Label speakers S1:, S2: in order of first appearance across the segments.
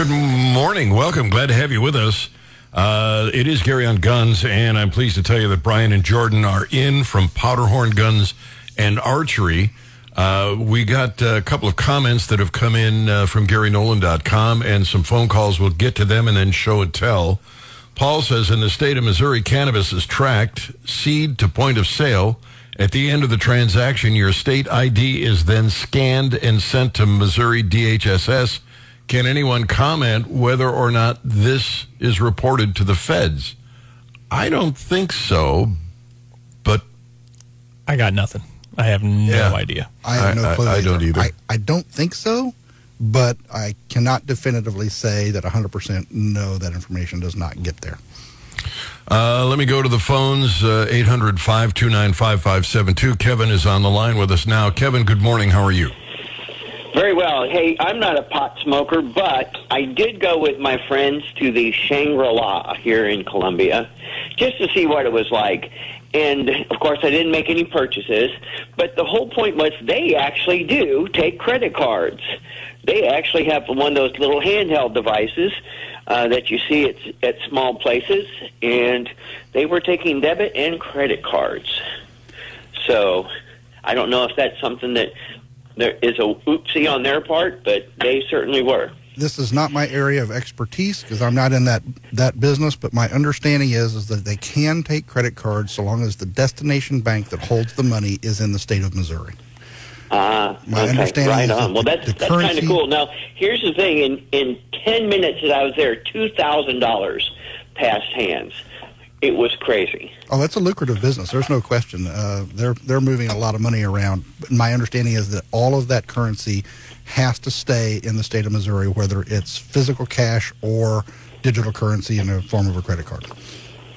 S1: Good morning. Welcome. Glad to have you with us. Uh, it is Gary on Guns, and I'm pleased to tell you that Brian and Jordan are in from Powderhorn Guns and Archery. Uh, we got a couple of comments that have come in uh, from GaryNolan.com and some phone calls. We'll get to them and then show and tell. Paul says in the state of Missouri, cannabis is tracked seed to point of sale. At the end of the transaction, your state ID is then scanned and sent to Missouri DHSS. Can anyone comment whether or not this is reported to the feds? I don't think so, but
S2: I got nothing. I have no
S1: Yeah.
S2: idea.
S3: I have
S1: I-
S3: no
S1: I-
S3: clue.
S1: I don't either.
S3: I, I don't think so, but I cannot definitively say that 100% know that information does not get there.
S1: Uh, let me go to the phones. Uh, 800 529 5572. Kevin is on the line with us now. Kevin, good morning. How are you?
S4: Very well. Hey, I'm not a pot smoker, but I did go with my friends to the Shangri La here in Columbia just to see what it was like. And of course, I didn't make any purchases, but the whole point was they actually do take credit cards. They actually have one of those little handheld devices uh, that you see at, at small places, and they were taking debit and credit cards. So I don't know if that's something that there is a oopsie on their part, but they certainly were.
S3: This is not my area of expertise because I'm not in that, that business, but my understanding is, is that they can take credit cards so long as the destination bank that holds the money is in the state of Missouri.
S4: Uh,
S3: My
S4: okay,
S3: understanding
S4: right
S3: is
S4: on.
S3: that
S4: Well,
S3: the-
S4: that's
S3: the
S4: that's kind of cool. Now, here's the thing: in in ten minutes that I was there, two thousand dollars passed hands. It was crazy.
S3: Oh, that's a lucrative business. There's no question. Uh, they're they're moving a lot of money around. But my understanding is that all of that currency has to stay in the state of Missouri, whether it's physical cash or digital currency in the form of a credit card.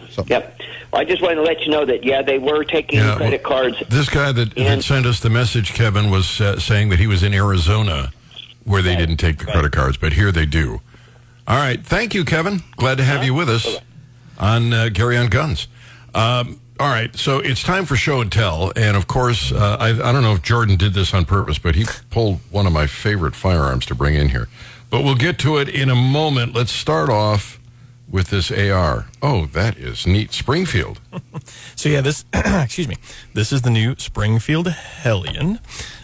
S3: So
S4: Yep. Well, I just wanted to let you know that yeah, they were taking
S1: Yeah,
S4: credit
S1: well,
S4: cards.
S1: This guy that, that sent us the message, Kevin, was uh, saying that he was in Arizona where they
S4: Right,
S1: didn't take the
S4: right.
S1: credit cards, but here they do. All right. Thank you, Kevin. Glad to have you with us on uh, Gary on Guns. Um, all right. So it's time for show and tell. And of course, uh, I, I don't know if Jordan did this on purpose, but he pulled one of my favorite firearms to bring in here. But we'll get to it in a moment. Let's start off with this AR. Oh, that is neat. Springfield.
S2: So yeah, this excuse me, this is the new Springfield Hellion.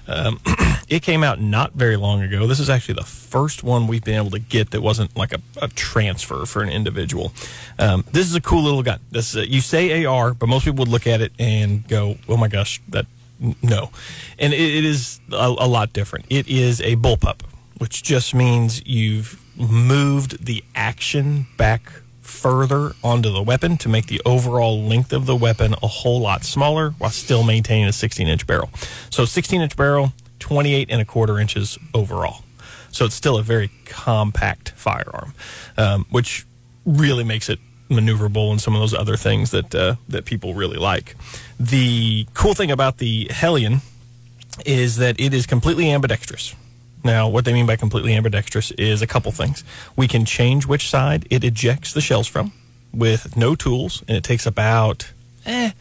S2: Um, it came out not very long ago. This is actually the first one we've been able to get that wasn't like a, a transfer for an individual. Um, this is a cool little gun. This is a, you say AR, but most people would look at it and go, "Oh my gosh, that no," and it, it is a, a lot different. It is a bullpup, which just means you've moved the action back further onto the weapon to make the overall length of the weapon a whole lot smaller while still maintaining a 16 inch barrel. So 16 inch barrel, 28 and a quarter inches overall. So it's still a very compact firearm, um, which really makes it maneuverable and some of those other things that uh, that people really like. The cool thing about the Hellion is that it is completely ambidextrous. Now, what they mean by completely ambidextrous is a couple things. We can change which side it ejects the shells from with no tools, and it takes about eh,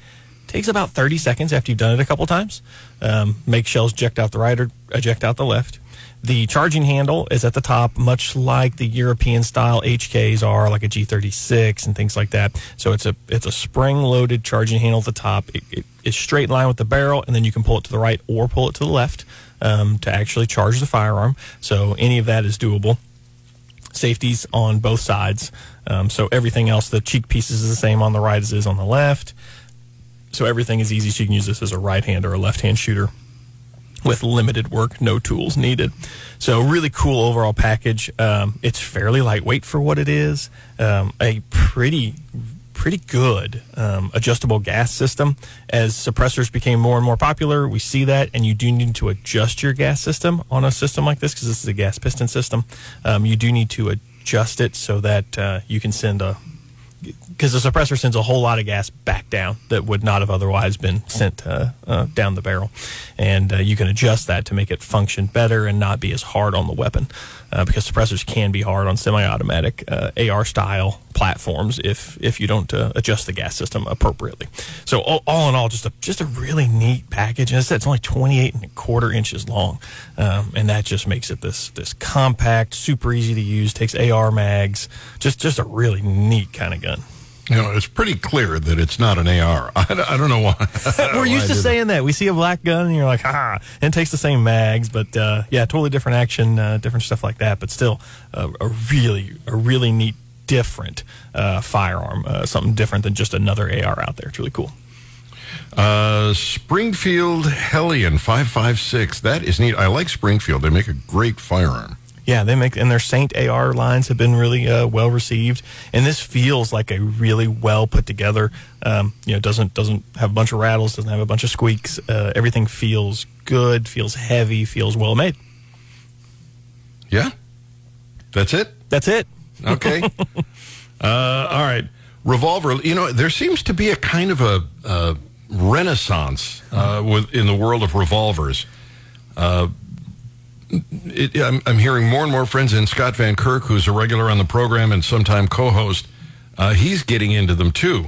S2: takes about 30 seconds after you've done it a couple times. Um, make shells eject out the right or eject out the left. The charging handle is at the top, much like the European style HKs are, like a G36 and things like that. So it's a it's a spring loaded charging handle at the top. It, it is straight line with the barrel, and then you can pull it to the right or pull it to the left um, to actually charge the firearm. So any of that is doable safeties on both sides. Um, so everything else, the cheek pieces is the same on the right as it is on the left. So everything is easy. You can use this as a right hand or a left hand shooter with limited work, no tools needed. So really cool overall package. Um, it's fairly lightweight for what it is. Um, a pretty pretty good um, adjustable gas system. As suppressors became more and more popular, we see that, and you do need to adjust your gas system on a system like this because this is a gas piston system. Um, you do need to adjust it so that uh, you can send a because the suppressor sends a whole lot of gas back down that would not have otherwise been sent uh, uh, down the barrel, and uh, you can adjust that to make it function better and not be as hard on the weapon, uh, because suppressors can be hard on semi-automatic uh, AR style platforms if if you don't uh, adjust the gas system appropriately. So all, all in all, just a just a really neat package. And I said it's only 28 and a quarter inches long, um, and that just makes it this this compact, super easy to use. Takes AR mags. Just just a really neat kind of gun.
S1: You know, it's pretty clear that it's not an AR. I, don't- I don't know why.
S2: We're used to
S1: Why did-
S2: saying that. We see a black gun and you're like, ah, and it takes the same mags, but uh, yeah, totally different action, uh, different stuff like that. But still, uh, a really, a really neat, different uh, firearm. Uh, something different than just another AR out there. It's really cool.
S1: Uh, Springfield Hellion 556. That is neat. I like Springfield. They make a great firearm.
S2: Yeah, they make and their Saint AR lines have been really uh, well received, and this feels like a really well put together. Um, you know, doesn't doesn't have a bunch of rattles, doesn't have a bunch of squeaks. Uh, everything feels good, feels heavy, feels well made.
S1: Yeah? That's it?
S2: That's it.
S1: Okay. uh, all right. Revolver. You know, there seems to be a kind of a uh, renaissance uh, with, in the world of revolvers. Uh, it, I'm, I'm hearing more and more friends in Scott Van Kirk, who's a regular on the program and sometime co-host. Uh, he's getting into them too.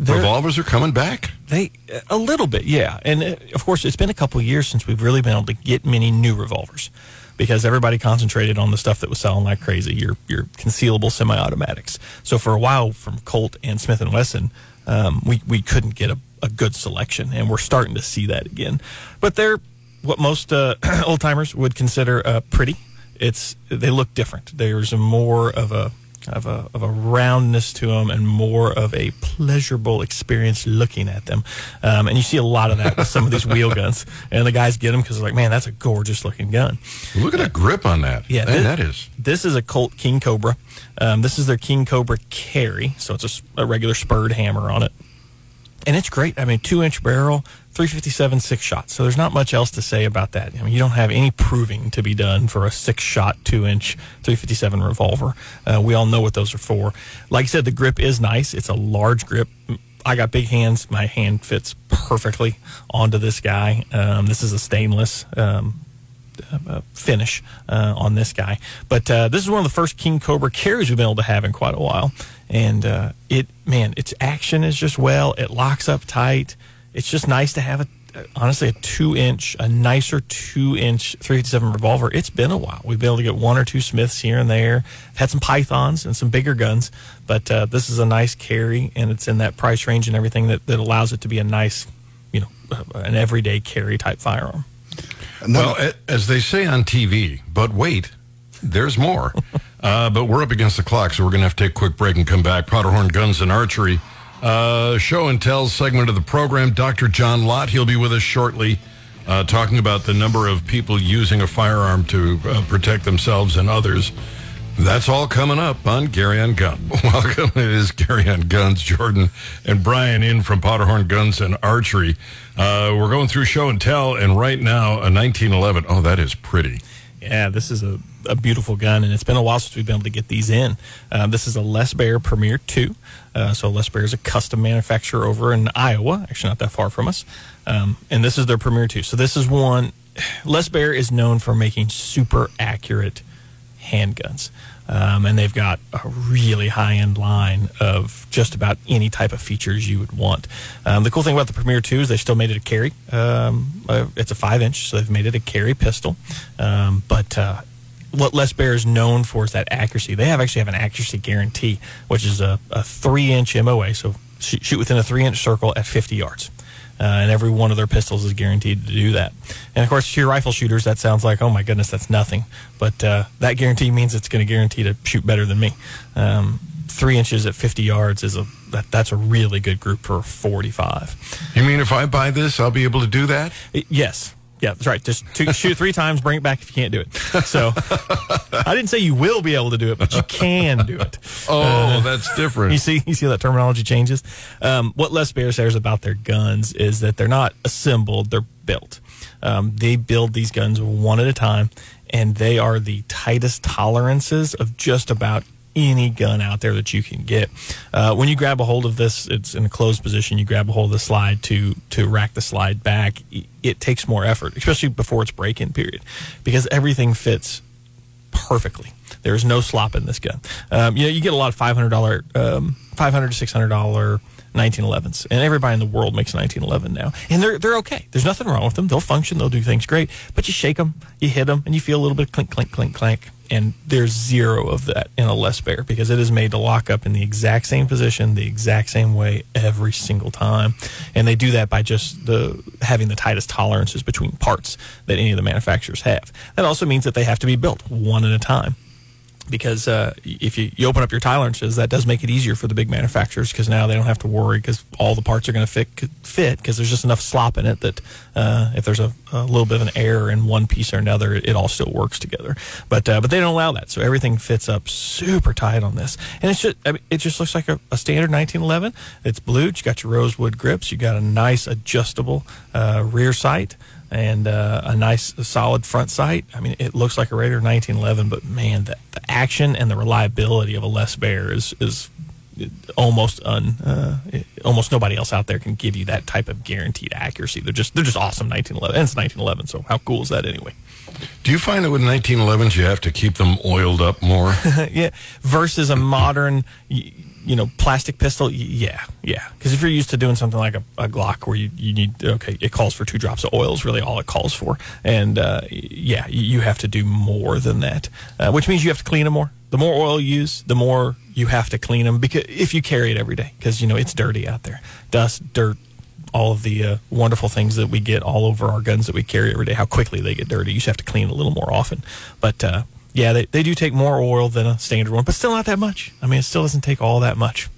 S2: They're-
S1: Revolvers are coming back.
S2: They a little bit, yeah. And uh, of course, it's been a couple of years since we've really been able to get many new revolvers because everybody concentrated on the stuff that was selling like crazy, your your concealable semi-automatics. So for a while, from Colt and Smith and Wesson, um, we we couldn't get a, a good selection, and we're starting to see that again. But they're what most uh, old timers would consider uh, pretty. It's they look different. There's more of a of a, of a roundness to them and more of a pleasurable experience looking at them. Um, and you see a lot of that with some of these wheel guns. And the guys get them because they're like, man, that's a gorgeous looking gun.
S1: Look at the grip on that.
S2: Yeah,
S1: Man,
S2: thi-
S1: that is.
S2: This is a Colt King Cobra. Um, this is their King Cobra carry, so it's a regular spurred hammer on it, and it's great. I mean, two inch barrel, three fifty seven six shot. So there's not much else to say about that. I mean, you don't have any proving to be done for a six shot, two inch, three fifty seven revolver. Uh, we all know what those are for. Like I said, the grip is nice. It's a large grip. I got big hands. My hand fits perfectly onto this guy. Um, this is a stainless. Um, uh, finish uh, on this guy. But uh, this is one of the first King Cobra carries we've been able to have in quite a while. And uh, it, man, its action is just well. It locks up tight. It's just nice to have a, honestly, a two inch, a nicer two inch 357 revolver. It's been a while. We've been able to get one or two Smiths here and there. Had some Pythons and some bigger guns, but uh, this is a nice carry, and it's in that price range and everything that, that allows it to be a nice, you know, uh, an everyday carry type firearm.
S3: No,
S1: Well, as they say on TV, but wait, there's more. uh, but we're up against the clock, so we're going to have to take a quick break and come back. Powderhorn Guns and Archery. Uh, show and tell segment of the program. Dr. John Lott, he'll be with us shortly, uh, talking about the number of people using a firearm to uh, protect themselves and others. That's all coming up on Gary on Gun. Welcome. It is Gary on Guns, Jordan and Brian in from Powderhorn Guns and Archery. Uh, we're going through show and tell, and right now, a 1911. Oh, that is pretty.
S2: Yeah, this is a, a beautiful gun, and it's been a while since we've been able to get these in. Uh, this is a Les Baer Premier 2. Uh, so, Les Baer is a custom manufacturer over in Iowa, actually, not that far from us. Um, and this is their Premier 2. So, this is one. Les Baer is known for making super accurate handguns. Um, and they've got a really high end line of just about any type of features you would want. Um, the cool thing about the Premier 2 is they still made it a carry. Um, uh, it's a 5 inch, so they've made it a carry pistol. Um, but uh, what Les Baer is known for is that accuracy. They have actually have an accuracy guarantee, which is a, a 3 inch MOA, so shoot, shoot within a 3 inch circle at 50 yards. Uh, and every one of their pistols is guaranteed to do that. And of course, to your rifle shooters, that sounds like, oh my goodness, that's nothing. But uh, that guarantee means it's going to guarantee to shoot better than me. Um, three inches at 50 yards is a that, that's a really good group for 45.
S1: You mean if I buy this, I'll be able to do that?
S2: Yes. Yeah, that's right. Just two, shoot three times, bring it back if you can't do it. So I didn't say you will be able to do it, but you can do it.
S1: Oh, that's different.
S2: You see, you see how that terminology changes. Um, what Les Baer says about their guns is that they're not assembled; they're built. Um, they build these guns one at a time, and they are the tightest tolerances of just about any gun out there that you can get. Uh, when you grab a hold of this, it's in a closed position. You grab a hold of the slide to to rack the slide back. It takes more effort, especially before its break-in period, because everything fits perfectly. There is no slop in this gun. Um, you know, you get a lot of five hundred dollar, um, five hundred to six hundred dollar 1911s, and everybody in the world makes a 1911 now, and they're they're okay. There's nothing wrong with them. They'll function. They'll do things great. But you shake them, you hit them, and you feel a little bit of clink, clink, clink, clank. And there's zero of that in a Les Baer because it is made to lock up in the exact same position, the exact same way every single time. And they do that by just the having the tightest tolerances between parts that any of the manufacturers have. That also means that they have to be built one at a time because uh, if you, you open up your tolerances, that does make it easier for the big manufacturers because now they don't have to worry because all the parts are going to fit fit because there's just enough slop in it that uh, if there's a, a, little bit of an error in one piece or another, it, it all still works together. But uh, but they don't allow that, so everything fits up super tight on this, and it's just I mean, it just looks like a, a, standard 1911. It's blue. You got your rosewood grips. You got a nice adjustable uh, rear sight and uh, a nice solid front sight. I mean, it looks like a Raider 1911, but man, the, the action and the reliability of a Les Baer is is almost un uh, almost nobody else out there can give you that type of guaranteed accuracy. They're just they're just awesome 1911. And it's 1911, so how cool is that anyway?
S1: Do you find that with 1911s you have to keep them oiled up more?
S2: yeah, versus a modern you know, plastic pistol, yeah, yeah. Because if you're used to doing something like a, a, Glock where you, you need, okay, it calls for two drops of oil is really all it calls for. And uh, yeah, you have to do more than that, uh, which means you have to clean them more. The more oil you use, the more you have to clean them because if you carry it every day, because, you know, it's dirty out there. Dust, dirt, all of the uh, wonderful things that we get all over our guns that we carry every day, how quickly they get dirty. You just have to clean a little more often. But, uh, yeah, they, they do take more oil than a standard one, but still not that much. I mean, it still doesn't take all that much.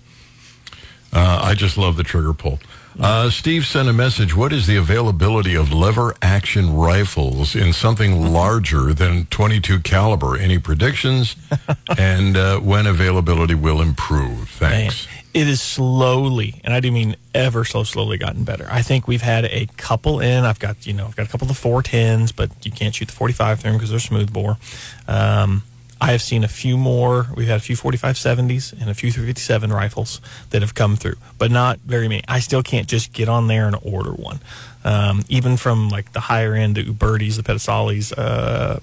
S1: Uh, I just love the trigger pull. Uh, Steve sent a message. What is the availability of lever action rifles in something larger than 22 caliber? Any predictions? and uh, when availability will improve? Thanks.
S2: Man, it is slowly, and I do mean ever so slowly, gotten better. I think we've had a couple in. I've got you know I've got a couple of the 410s, but you can't shoot the 45 through them because they're smooth bore. Um, I have seen a few more. We've had a few 4570s and a few 357 rifles that have come through, but not very many. I still can't just get on there and order one. Um, even from like the higher end, the Ubertis, the Pedersolis, uh,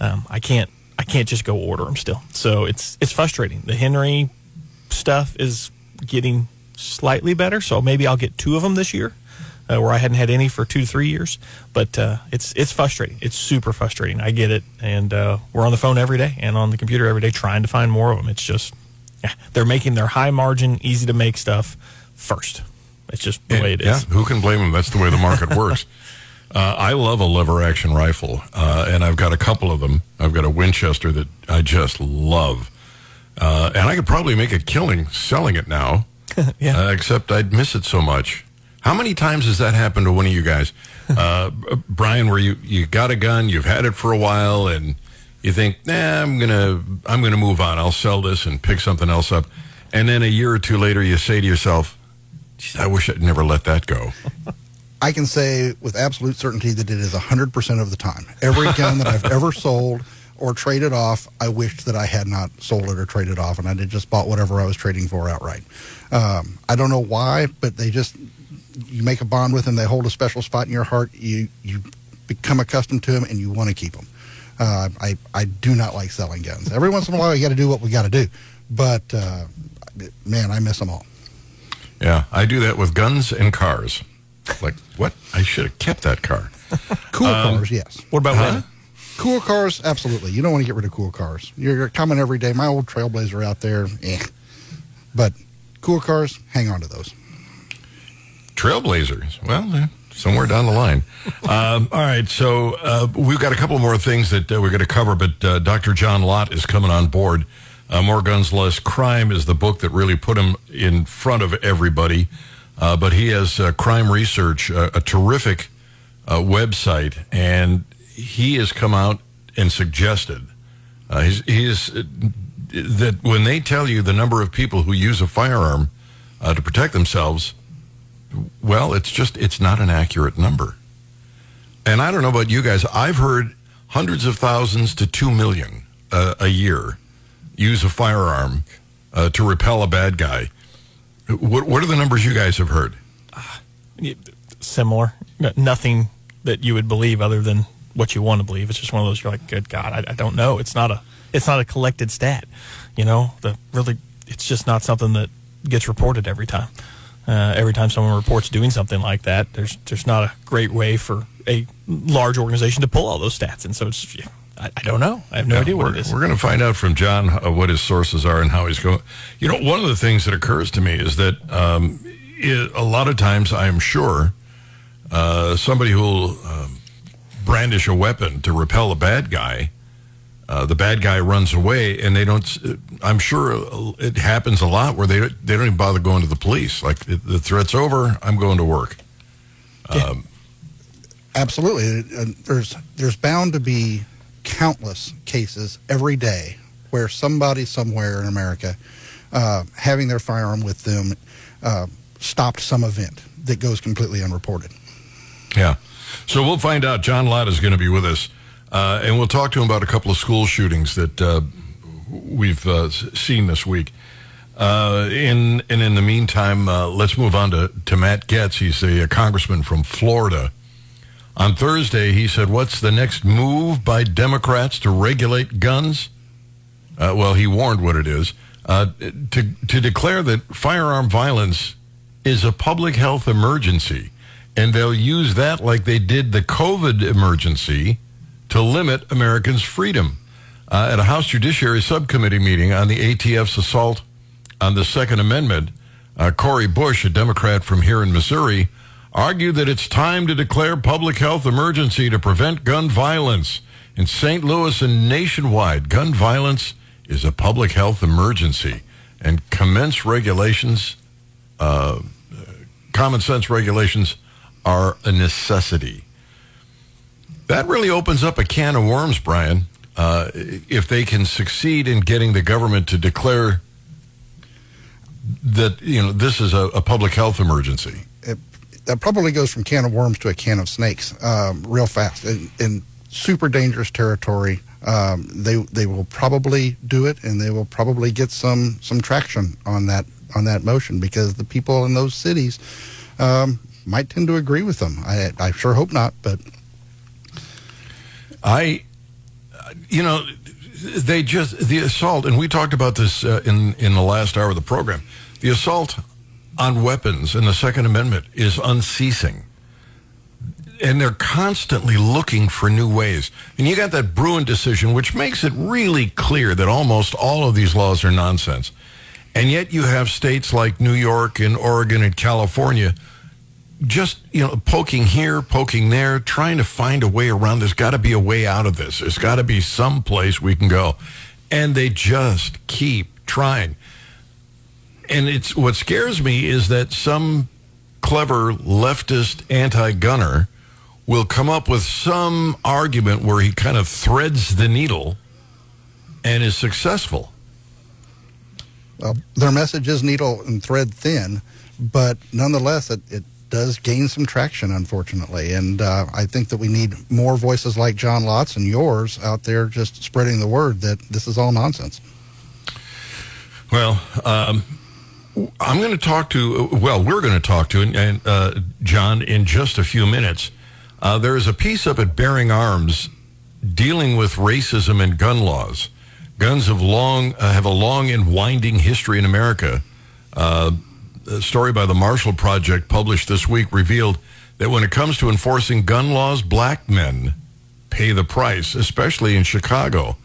S2: um, I can't. I can't just go order them still. So it's it's frustrating. The Henry stuff is getting slightly better, so maybe I'll get two of them this year uh, where I hadn't had any for two to three years. But uh, it's it's frustrating. It's super frustrating. I get it, and uh, we're on the phone every day and on the computer every day trying to find more of them. It's just yeah, they're making their high margin, easy to make stuff first. It's just the way it is.
S1: Yeah, who can blame them? That's the way the market works. Uh, I love a lever action rifle, uh, and I've got a couple of them. I've got a Winchester that I just love. Uh, and I could probably make a killing selling it now.
S2: yeah.
S1: except I'd miss it so much. How many times has that happened to one of you guys, uh, Brian? Where you you got a gun, you've had it for a while, and you think, nah, I'm gonna I'm gonna move on. I'll sell this and pick something else up, and then a year or two later, you say to yourself, I wish I'd never let that go.
S3: I can say with absolute certainty that it is 100% of the time. Every gun that I've ever sold or traded off, I wished that I had not sold it or traded off, and I did just bought whatever I was trading for outright. Um, I don't know why, but they just you make a bond with them. They hold a special spot in your heart. You you become accustomed to them, and you want to keep them. Uh, I I do not like selling guns. Every once in a while, you got to do what we got to do, but uh, man, I miss them all.
S1: Yeah, I do that with guns and cars. Like what? I should have kept that car.
S3: cool um, cars, yes.
S2: What about huh?
S3: Cool cars, absolutely. You don't want to get rid of cool cars. You're coming every day. My old Trailblazer out there, eh. But cool cars, hang on to those.
S1: Trailblazers. Well, somewhere down the line. Um, all right, so uh, we've got a couple more things that uh, we're going to cover, but uh, Dr. John Lott is coming on board. Uh, more Guns, Less Crime is the book that really put him in front of everybody. Uh, but he has uh, Crime Research, a terrific website, and he has come out and suggested he's, he's that when they tell you the number of people who use a firearm to protect themselves – well, it's just, it's not an accurate number. And I don't know about you guys. I've heard hundreds of thousands to two million uh, a year use a firearm uh, to repel a bad guy. What, what are the numbers you guys have heard?
S2: Uh, similar. Nothing that you would believe other than what you want to believe. It's just one of those you're like, good God, I, I don't know. It's not a it's not a collected stat. You know, the really it's just not something that gets reported every time. Uh, every time someone reports doing something like that, there's there's not a great way for a large organization to pull all those stats, and so it's I, I don't know. I have no
S1: Yeah,
S2: idea what it is.
S1: We're going to find out from John uh, what his sources are and how he's going. You know, one of the things that occurs to me is that um, i a lot of times I'm sure uh, somebody who will um, brandish a weapon to repel a bad guy. Uh, the bad guy runs away, and they don't. I'm sure it happens a lot where they they don't even bother going to the police. Like the, threat's over, I'm going to work.
S3: Absolutely. There's there's bound to be countless cases every day where somebody somewhere in America uh, having their firearm with them uh, stopped some event that goes completely unreported.
S1: Yeah. So we'll find out. John Lott is going to be with us, uh, and we'll talk to him about a couple of school shootings that uh, we've uh, seen this week. Uh, in and in the meantime, uh, let's move on to, to Matt Gaetz. He's a, congressman from Florida. On Thursday, he said, "What's the next move by Democrats to regulate guns?" Uh, well, he warned what it is to to declare that firearm violence is a public health emergency, and they'll use that like they did the COVID emergency to limit Americans' freedom. Uh, at a House Judiciary Subcommittee meeting on the ATF's assault on the Second Amendment, uh, Cori Bush, a Democrat from here in Missouri, argued that it's time to declare public health emergency to prevent gun violence. In St. Louis and nationwide, gun violence is a public health emergency, and commence regulations, uh, common sense regulations, are a necessity. That really opens up a can of worms, Brian. Uh, if they can succeed in getting the government to declare that you know this is a, a public health emergency.
S3: It, that probably goes from can of worms to a can of snakes um, real fast in, in super dangerous territory. Um, they they will probably do it, and they will probably get some some traction on that on that motion because the people in those cities um, might tend to agree with them. I I sure hope not, but
S1: I, you know, they just the assault, and we talked about this uh, in in the last hour of the program. The assault on weapons and the Second Amendment is unceasing, and they're constantly looking for new ways. And you got that Bruen decision, which makes it really clear that almost all of these laws are nonsense. And yet, you have states like New York and Oregon and California just you know poking here poking there trying to find a way around there's got to be a way out of this. There's got to be some place we can go. And they just keep trying. And it's what scares me is that some clever leftist anti-gunner will come up with some argument where he kind of threads the needle and is successful.
S3: Well, their message is needle and thread thin, but nonetheless, it, it does gain some traction, unfortunately. And uh, I think that we need more voices like John Lott's and yours out there just spreading the word that this is all nonsense.
S1: Well, um, I'm going to talk to, well, we're going to talk to and, uh, John in just a few minutes. Uh, there is a piece up at Bearing Arms dealing with racism and gun laws. Guns have long uh, have a long and winding history in America. Uh, a story by the Marshall Project published this week revealed that when it comes to enforcing gun laws, black men pay the price, especially in Chicago.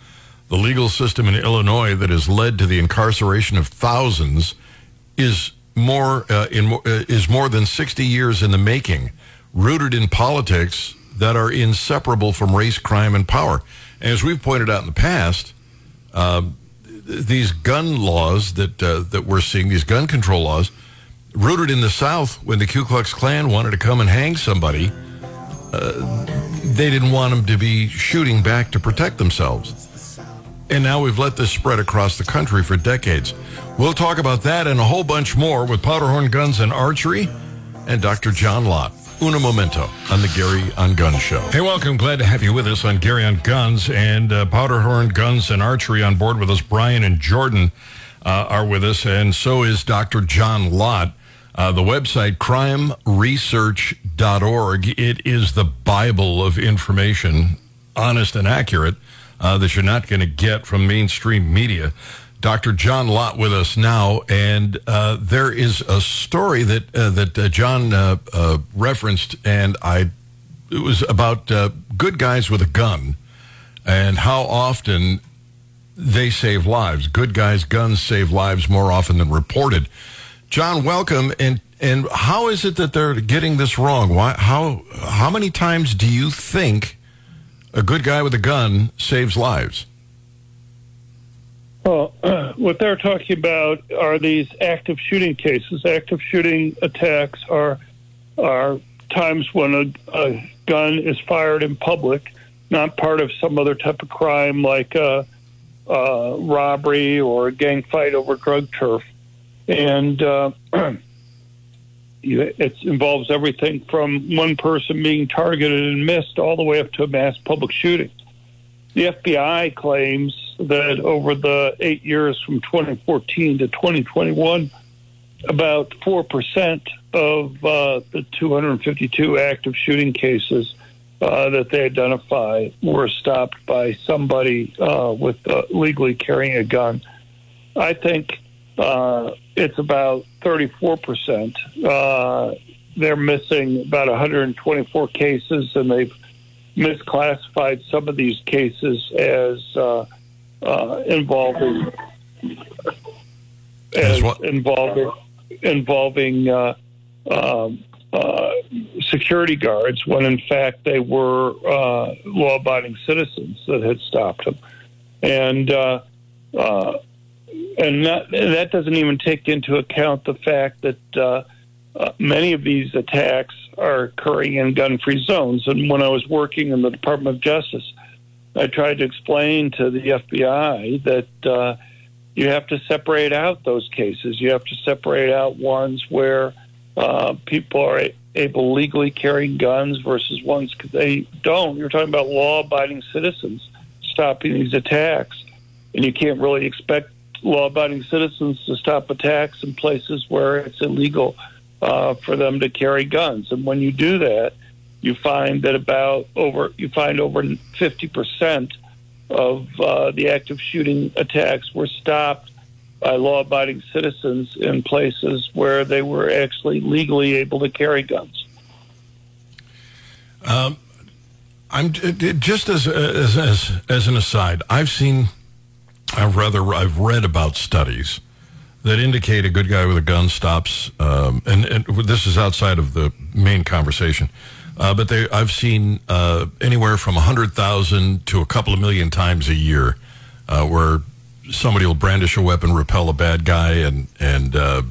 S1: The legal system in Illinois that has led to the incarceration of thousands is more uh, in uh, is more than 60 years in the making, rooted in politics that are inseparable from race, crime, and power. And as we've pointed out in the past, uh, these gun laws that uh, that we're seeing, these gun control laws, rooted in the South, when the Ku Klux Klan wanted to come and hang somebody, uh, they didn't want them to be shooting back to protect themselves. And now we've let this spread across the country for decades. We'll talk about that and a whole bunch more with Powderhorn Guns and Archery and Dr. John Lott. Una momento on the Gary on Guns Show. Hey, welcome. Glad to have you with us on Gary on Guns and uh, Powderhorn Guns and Archery on board with us. Brian and Jordan uh, are with us, and so is Dr. John Lott. Uh, the website crimeresearch.org. It is the Bible of information honest and accurate uh, that you're not going to get from mainstream media. Dr. John Lott with us now, and uh, there is a story that uh, that uh, John uh, referenced, and I it was about good guys with a gun, and how often they save lives. Good guys' guns save lives more often than reported. John, welcome, and and how is it that they're getting this wrong? Why? How how many times do you think a good guy with a gun saves lives?
S5: Well, what they're talking about are these active shooting cases. Active shooting attacks are are times when a, a gun is fired in public, not part of some other type of crime like a robbery or a gang fight over drug turf, and uh, it involves everything from one person being targeted and missed all the way up to a mass public shooting. The FBI claims that over the eight years from 2014 to 2021, about 4% of uh, the 252 active shooting cases uh, that they identify were stopped by somebody uh, with uh, legally carrying a gun. I think uh, it's about 34%. Uh, they're missing about 124 cases, and they've misclassified some of these cases as uh, uh, involving as,
S1: what?
S5: involving involving uh, um, uh, security guards when in fact they were uh, law-abiding citizens that had stopped them, and uh, uh, and that, that doesn't even take into account the fact that uh, uh, many of these attacks are occurring in gun-free zones. And when I was working in the Department of Justice, I tried to explain to the FBI that uh, you have to separate out those cases. You have to separate out ones where uh, people are able legally carrying guns versus ones they don't. You're talking about law-abiding citizens stopping these attacks, and you can't really expect law-abiding citizens to stop attacks in places where it's illegal uh, for them to carry guns. And when you do that, you find that about over you find over 50 percent of uh, the active shooting attacks were stopped by law-abiding citizens in places where they were actually legally able to carry guns.
S1: Um, I'm just as, as as as an aside. I've seen, I've rather I've read about studies that indicate a good guy with a gun stops, um, and, and this is outside of the main conversation. Uh, but they, I've seen uh, anywhere from 100,000 to a couple of million times a year uh, where somebody will brandish a weapon, repel a bad guy, and, and uh,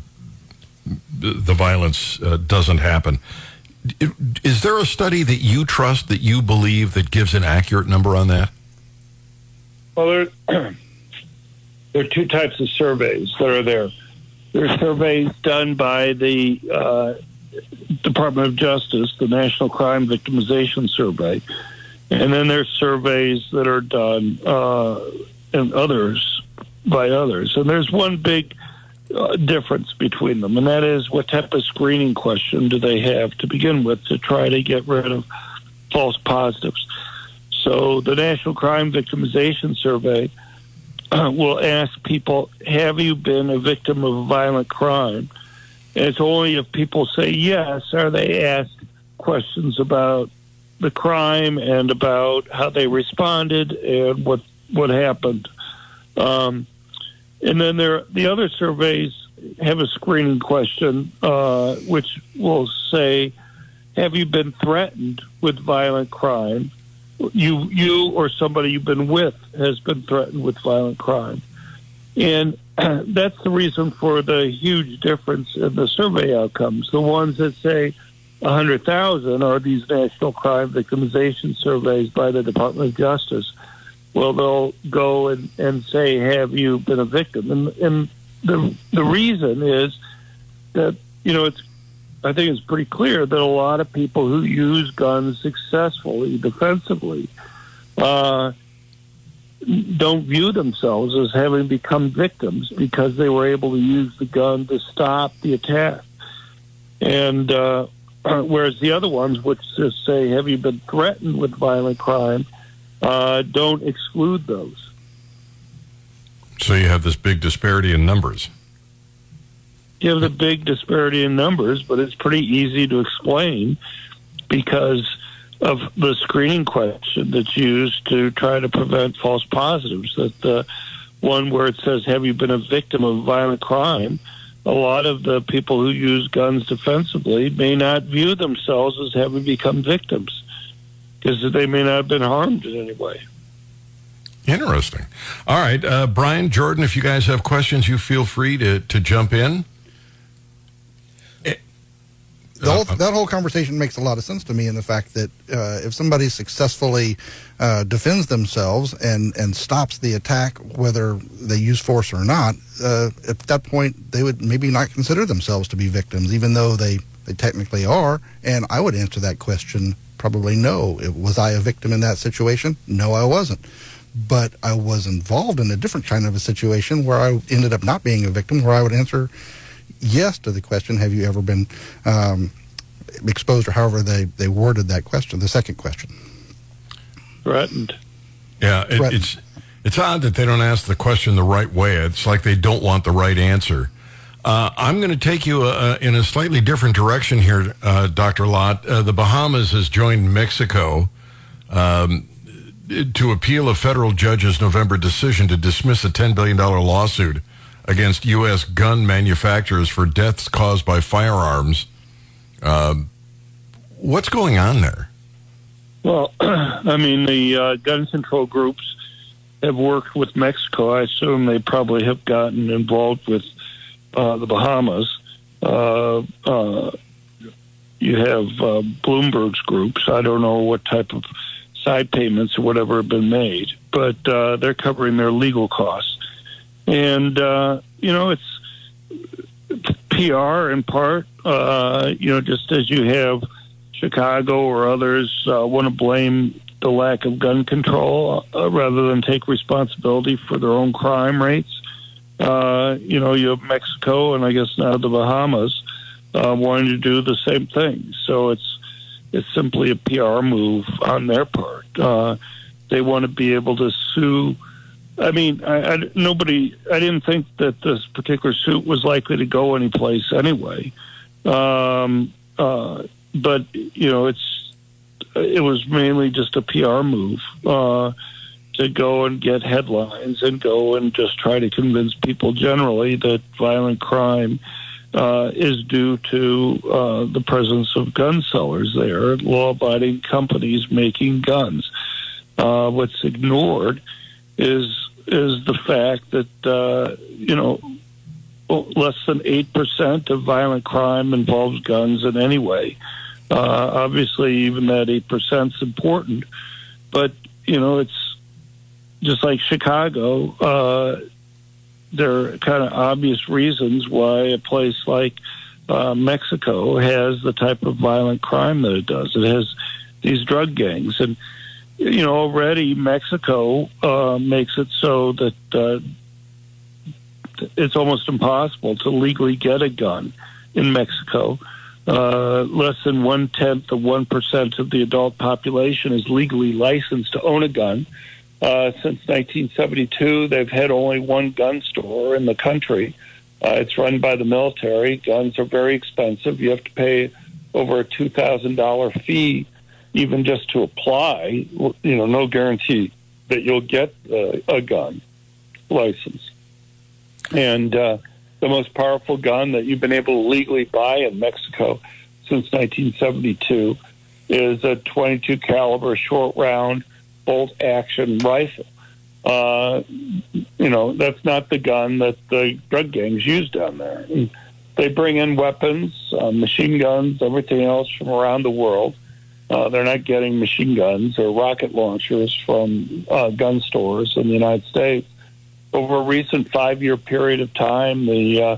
S1: the violence uh, doesn't happen. Is there a study that you trust, that you believe, that gives an accurate number on that?
S5: Well, there, there are two types of surveys that are there. There are surveys done by the uh, Department of Justice, the National Crime Victimization Survey, and then there's surveys that are done uh, and others by others. And there's one big uh, difference between them, and that is what type of screening question do they have to begin with to try to get rid of false positives. So the National Crime Victimization Survey will ask people, "Have you been a victim of a violent crime?" And it's only if people say yes are they asked questions about the crime and about how they responded and what what happened. Um, and then there, the other surveys have a screening question, uh, which will say, "Have you been threatened with violent crime? You, you, or somebody you've been with has been threatened with violent crime." And that's the reason for the huge difference in the survey outcomes. The ones that say 100,000 are these national crime victimization surveys by the Department of Justice. Well, they'll go and, and say, have you been a victim? And, and the, the reason is that, you know, it's, I think it's pretty clear that a lot of people who use guns successfully, defensively, uh, don't view themselves as having become victims because they were able to use the gun to stop the attack. And uh, whereas the other ones, which just say, "Have you been threatened with violent crime?" uh, don't exclude those.
S1: So you have this big disparity in numbers.
S5: You have the big disparity in numbers, but it's pretty easy to explain because of the screening question that's used to try to prevent false positives. That the one where it says, "Have you been a victim of violent crime?" A lot of the people who use guns defensively may not view themselves as having become victims because they may not have been harmed in any way.
S1: Interesting. All right, uh, Brian, Jordan, if you guys have questions, you feel free to, to jump in.
S3: The whole,
S1: Uh,
S3: that whole conversation makes a lot of sense to me in the fact that uh, if somebody successfully uh, defends themselves and, and stops the attack, whether they use force or not, uh, at that point they would maybe not consider themselves to be victims, even though they, they technically are. And I would answer that question probably no. Was I a victim in that situation? No, I wasn't. But I was involved in a different kind of a situation where I ended up not being a victim, where I would answer yes to the question, have you ever been um, exposed, or however they, they worded that question, the second question.
S5: Threatened.
S1: Yeah, it,
S3: Threatened.
S1: it's it's odd that they don't ask the question the right way. It's like they don't want the right answer. Uh, I'm going to take you uh, in a slightly different direction here, uh, Dr. Lott. Uh, the Bahamas has joined Mexico um, to appeal a federal judge's November decision to dismiss a $10 billion lawsuit against U.S. gun manufacturers for deaths caused by firearms. Um, what's going on there?
S5: Well, I mean, the uh, gun control groups have worked with Mexico. I assume they probably have gotten involved with uh, the Bahamas. Uh, uh, you have uh, Bloomberg's groups. I don't know what type of side payments or whatever have been made, but uh, they're covering their legal costs. And, uh, you know, it's PR in part, uh, you know, just as you have Chicago or others uh, want to blame the lack of gun control uh, rather than take responsibility for their own crime rates. Uh, you know, you have Mexico and I guess now the Bahamas uh, wanting to do the same thing. So it's it's simply a PR move on their part. Uh, they want to be able to sue. I mean, I, I, nobody. I didn't think that this particular suit was likely to go anyplace anyway. Um, uh, but you know, it's it was mainly just a PR move uh, to go and get headlines and go and just try to convince people generally that violent crime uh, is due to uh, the presence of gun sellers there, law-abiding companies making guns. Uh, what's ignored is is the fact that uh, you know less than eight percent of violent crime involves guns in any way. Uh, obviously, even that eight percent is important, but you know it's just like Chicago. Uh, there are kind of obvious reasons why a place like uh, Mexico has the type of violent crime that it does. It has these drug gangs, and you know already Mexico uh, makes it so that uh, it's almost impossible to legally get a gun in Mexico. Uh, less than one tenth of one percent of the adult population is legally licensed to own a gun. Uh, since 1972, they've had only one gun store in the country. Uh, it's run by the military. Guns are very expensive. You have to pay over a two thousand dollar fee, even just to apply. You know, no guarantee that you'll get uh, a gun license. And uh, the most powerful gun that you've been able to legally buy in Mexico since 1972 is a 22 caliber short round bolt action rifle. Uh, you know, that's not the gun that the drug gangs use down there. And they bring in weapons, uh, machine guns, everything else from around the world. Uh, they're not getting machine guns or rocket launchers from uh, gun stores in the United States. Over a recent five year period of time, the uh,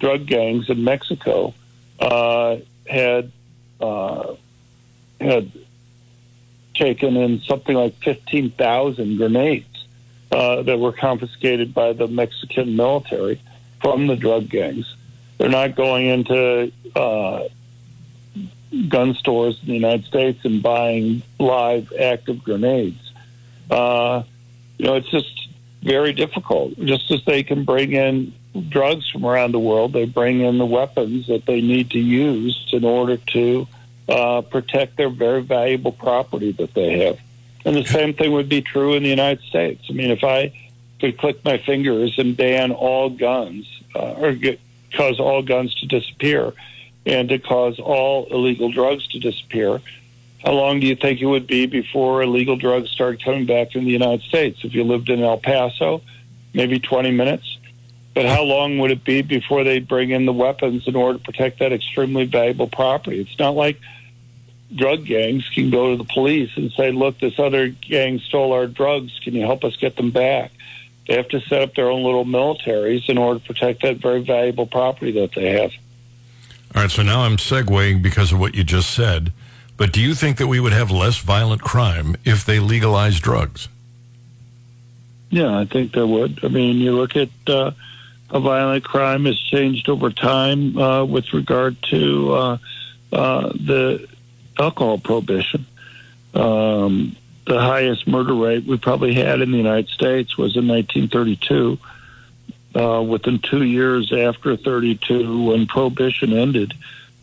S5: drug gangs in Mexico uh, had uh, had taken in something like 15,000 grenades that were confiscated by the Mexican military from the drug gangs. They're not going into gun stores in the United States and buying live active grenades. Uh, you know, it's just very difficult. Just as they can bring in drugs from around the world, they bring in the weapons that they need to use in order to uh, protect their very valuable property that they have. And the same thing would be true in the United States. I mean, if I could click my fingers and ban all guns uh, or get, cause all guns to disappear and to cause all illegal drugs to disappear, how long do you think it would be before illegal drugs started coming back from the United States? If you lived in El Paso, maybe 20 minutes. But how long would it be before they bring in the weapons in order to protect that extremely valuable property? It's not like drug gangs can go to the police and say, look, this other gang stole our drugs. Can you help us get them back? They have to set up their own little militaries in order to protect that very valuable property that they have.
S1: All right, so now I'm segueing because of what you just said. But do you think that we would have less violent crime if they legalized drugs?
S5: Yeah, I think there would. I mean, you look at uh, violent crime has changed over time uh, with regard to uh, uh the alcohol prohibition. Um, the highest murder rate we probably had in the United States was in 1932. Uh, within two years after 32, when prohibition ended,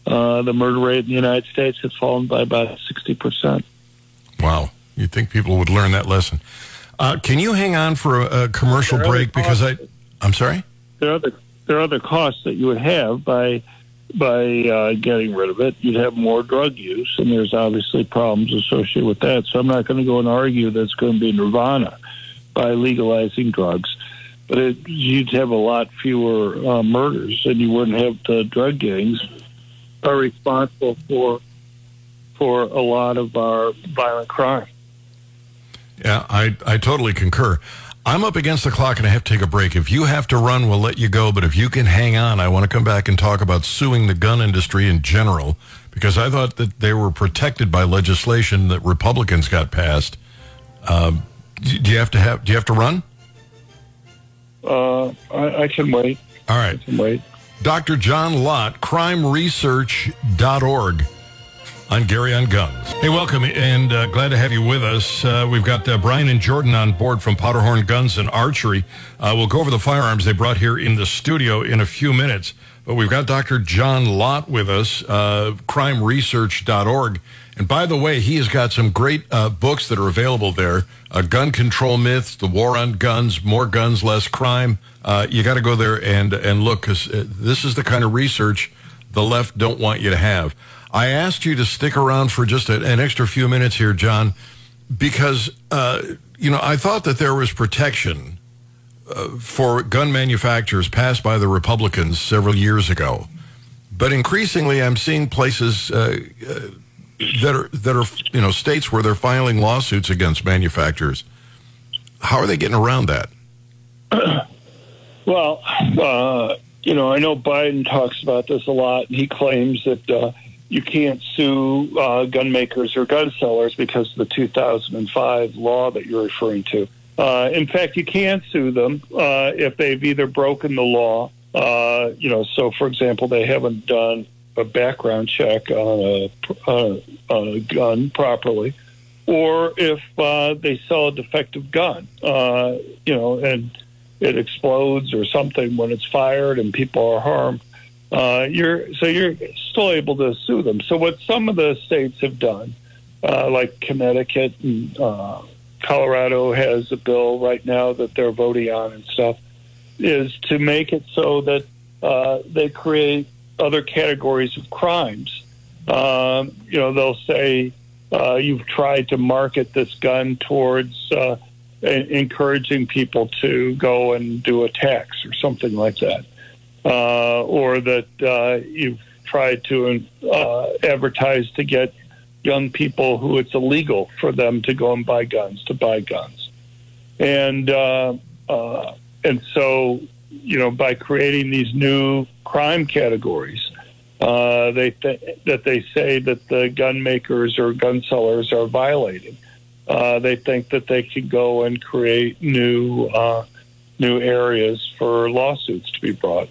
S5: uh, the murder rate in the United States had fallen by about 60%.
S1: Wow. You'd think people would learn that lesson. Uh, can you hang on for a, a commercial break? Because I, I'm sorry?
S5: There are, other, there are other costs that you would have by by uh, getting rid of it, you'd have more drug use, and there's obviously problems associated with that. So I'm not going to go and argue that it's going to be nirvana by legalizing drugs, but it, you'd have a lot fewer uh, murders, and you wouldn't have the drug gangs are responsible for for a lot of our violent crime.
S1: Yeah, I I totally concur. I'm up against the clock and I have to take a break. If you have to run, we'll let you go. But if you can hang on, I want to come back and talk about suing the gun industry in general because I thought that they were protected by legislation that Republicans got passed. Um, do you have to have? Do you have to run?
S5: Uh, I, I can wait.
S1: All right.
S5: I can wait.
S1: Dr. John Lott, crimeresearch.org on Gary on Guns. Hey, welcome and uh, glad to have you with us. Uh, we've got uh, Brian and Jordan on board from Powderhorn Guns and Archery. Uh, we'll go over the firearms they brought here in the studio in a few minutes. We've got Dr. John Lott with us, uh, crimeresearch.org. And by the way, he has got some great uh, books that are available there uh, Gun Control Myths, The War on Guns, More Guns, Less Crime. Uh, you got to go there and, and look because this is the kind of research the left don't want you to have. I asked you to stick around for just a, an extra few minutes here, John, because, uh, you know, I thought that there was protection uh, for gun manufacturers passed by the Republicans several years ago. But increasingly, I'm seeing places uh, uh that are that are you know states where they're filing lawsuits against manufacturers. How are they getting around that?
S5: Well, uh, you know, I know Biden talks about this a lot. He claims that uh, you can't sue uh, gun makers or gun sellers because of the 2005 law that you're referring to. Uh, in fact, you can sue them uh, if they've either broken the law, uh, you know, so for example, they haven't done a background check on a, a, on a gun properly, or if uh, they sell a defective gun, uh, you know, and it explodes or something when it's fired and people are harmed uh, you're so you're still able to sue them. So what some of the states have done, uh, like Connecticut and uh, Colorado has a bill right now that they're voting on and stuff, is to make it so that uh, they create other categories of crimes. Um, you know, they'll say uh, you've tried to market this gun towards uh, encouraging people to go and do attacks or something like that uh, or that uh, you've tried to uh, advertise to get young people who it's illegal for them to go and buy guns to buy guns, and uh, uh, and so you know by creating these new crime categories. Uh, they th- that they say that the gun makers or gun sellers are violating. Uh, they think that they can go and create new uh, new areas for lawsuits to be brought.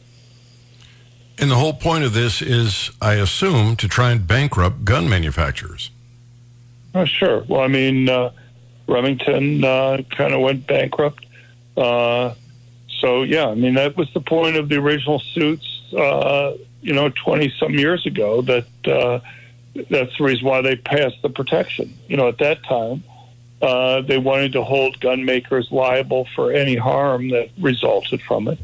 S1: And the whole point of this is, I assume, to try and bankrupt gun manufacturers.
S5: Oh, sure. Well, I mean, uh, Remington uh, kind of went bankrupt. Uh, so yeah, I mean that was the point of the original suits. Uh, you know, twenty some years ago. That uh, that's the reason why they passed the protection. You know, at that time, uh, they wanted to hold gun makers liable for any harm that resulted from it.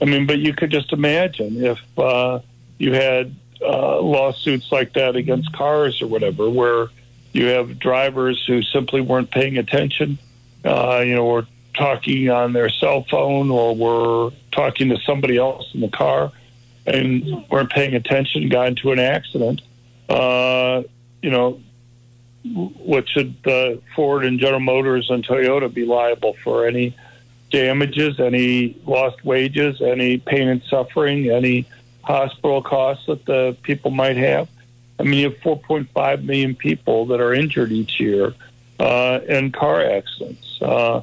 S5: I mean, but you could just imagine if uh, you had uh, lawsuits like that against cars or whatever, where you have drivers who simply weren't paying attention, uh, you know, were talking on their cell phone or were talking to somebody else in the car and weren't paying attention, got into an accident. Uh, you know, what should uh, Ford and General Motors and Toyota be liable for any damages, any lost wages, any pain and suffering, any hospital costs that the people might have? I mean, you have 4.5 million people that are injured each year uh, in car accidents. Uh,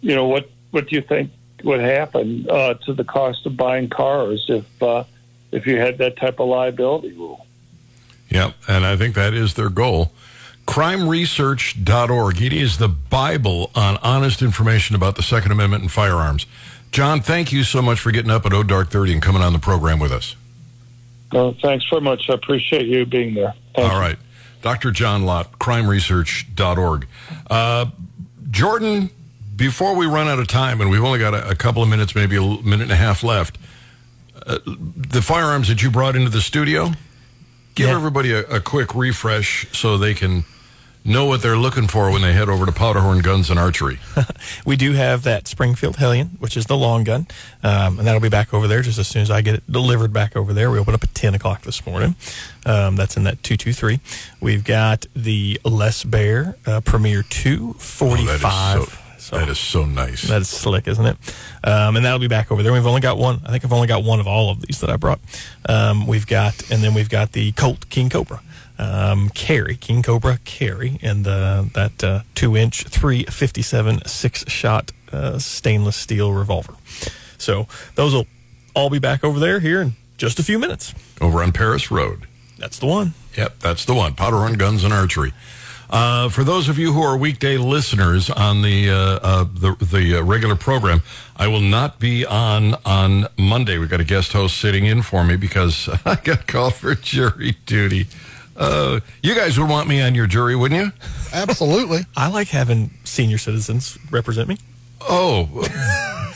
S5: you know, what what do you think would happen uh, to the cost of buying cars if uh, if you had that type of liability rule?
S1: Yeah, and I think that is their goal. CrimeResearch.org. It is the Bible on honest information about the Second Amendment and firearms. John, thank you so much for getting up at O Dark 30 and coming on the program with us.
S5: Well, thanks very much. I appreciate you being there. Thank
S1: All
S5: you.
S1: right. Dr. John Lott, crimeresearch.org. Uh, Jordan, before we run out of time, and we've only got a, a couple of minutes, maybe a minute and a half left, uh, the firearms that you brought into the studio, give
S2: Yeah.
S1: everybody a, a quick refresh so they can know what they're looking for when they head over to Powderhorn Guns and Archery.
S2: We do have that Springfield Hellion, which is the long gun, um, and that'll be back over there just as soon as I get it delivered back over there. We open up at 10 o'clock this morning. Um, that's in that 223. We've got the Les Baer uh, Premier 2 45.
S1: Oh, that, is so,
S2: So-
S1: that is so nice.
S2: That is slick, isn't it? Um, and that'll be back over there. We've only got one. I think I've only got one of all of these that I brought. Um, we've got, and then we've got the Colt King Cobra. Um, carry King Cobra carry and the that uh, two inch 357 six shot uh, stainless steel revolver. So those will all be back over there here in just a few minutes.
S1: over on Paris Road.
S2: That's the one.
S1: Yep, that's the one. Powderhorn Guns and Archery. Uh, for those of you who are weekday listeners on the uh, uh, the, the uh, regular program, I will not be on on Monday. We've got a guest host sitting in for me because I got called for jury duty. Uh, you guys would want me on your jury, wouldn't you?
S3: Absolutely.
S2: I like having senior citizens represent me.
S1: Oh,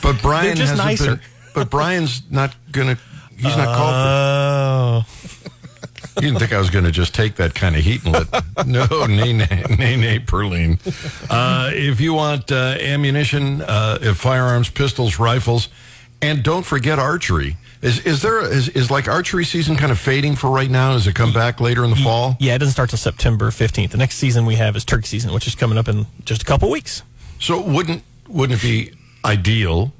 S1: but Brian
S2: They're just
S1: hasn't
S2: nicer.
S1: been. But Brian's not gonna. He's not called
S2: Oh,
S1: for. You didn't think I was going to just take that kind of heat and let. No, nay, nay, nay, nay, Perline. Uh, if you want uh, ammunition, uh, if firearms, pistols, rifles, and don't forget archery. Is is there is, is like archery season kind of fading for right now? Does it come back later in the fall?
S2: yeah, it doesn't start till September 15th. The next season we have is turkey season, which is coming up in just a couple weeks.
S1: So wouldn't wouldn't it be ideal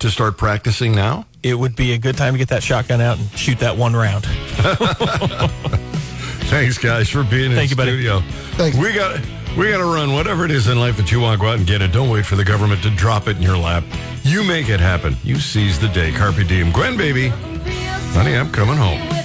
S1: to start practicing now?
S2: It would be a good time to get that shotgun out and shoot that one round.
S1: Thanks, guys, for being
S2: Thank
S1: in
S2: you, buddy.
S1: studio.
S3: Thanks.
S1: We got we got to run. Whatever it is in life that you want, go out and get it. Don't wait for the government to drop it in your lap. You make it happen. You seize the day. Carpe diem. Gwen, baby. Honey, I'm coming home.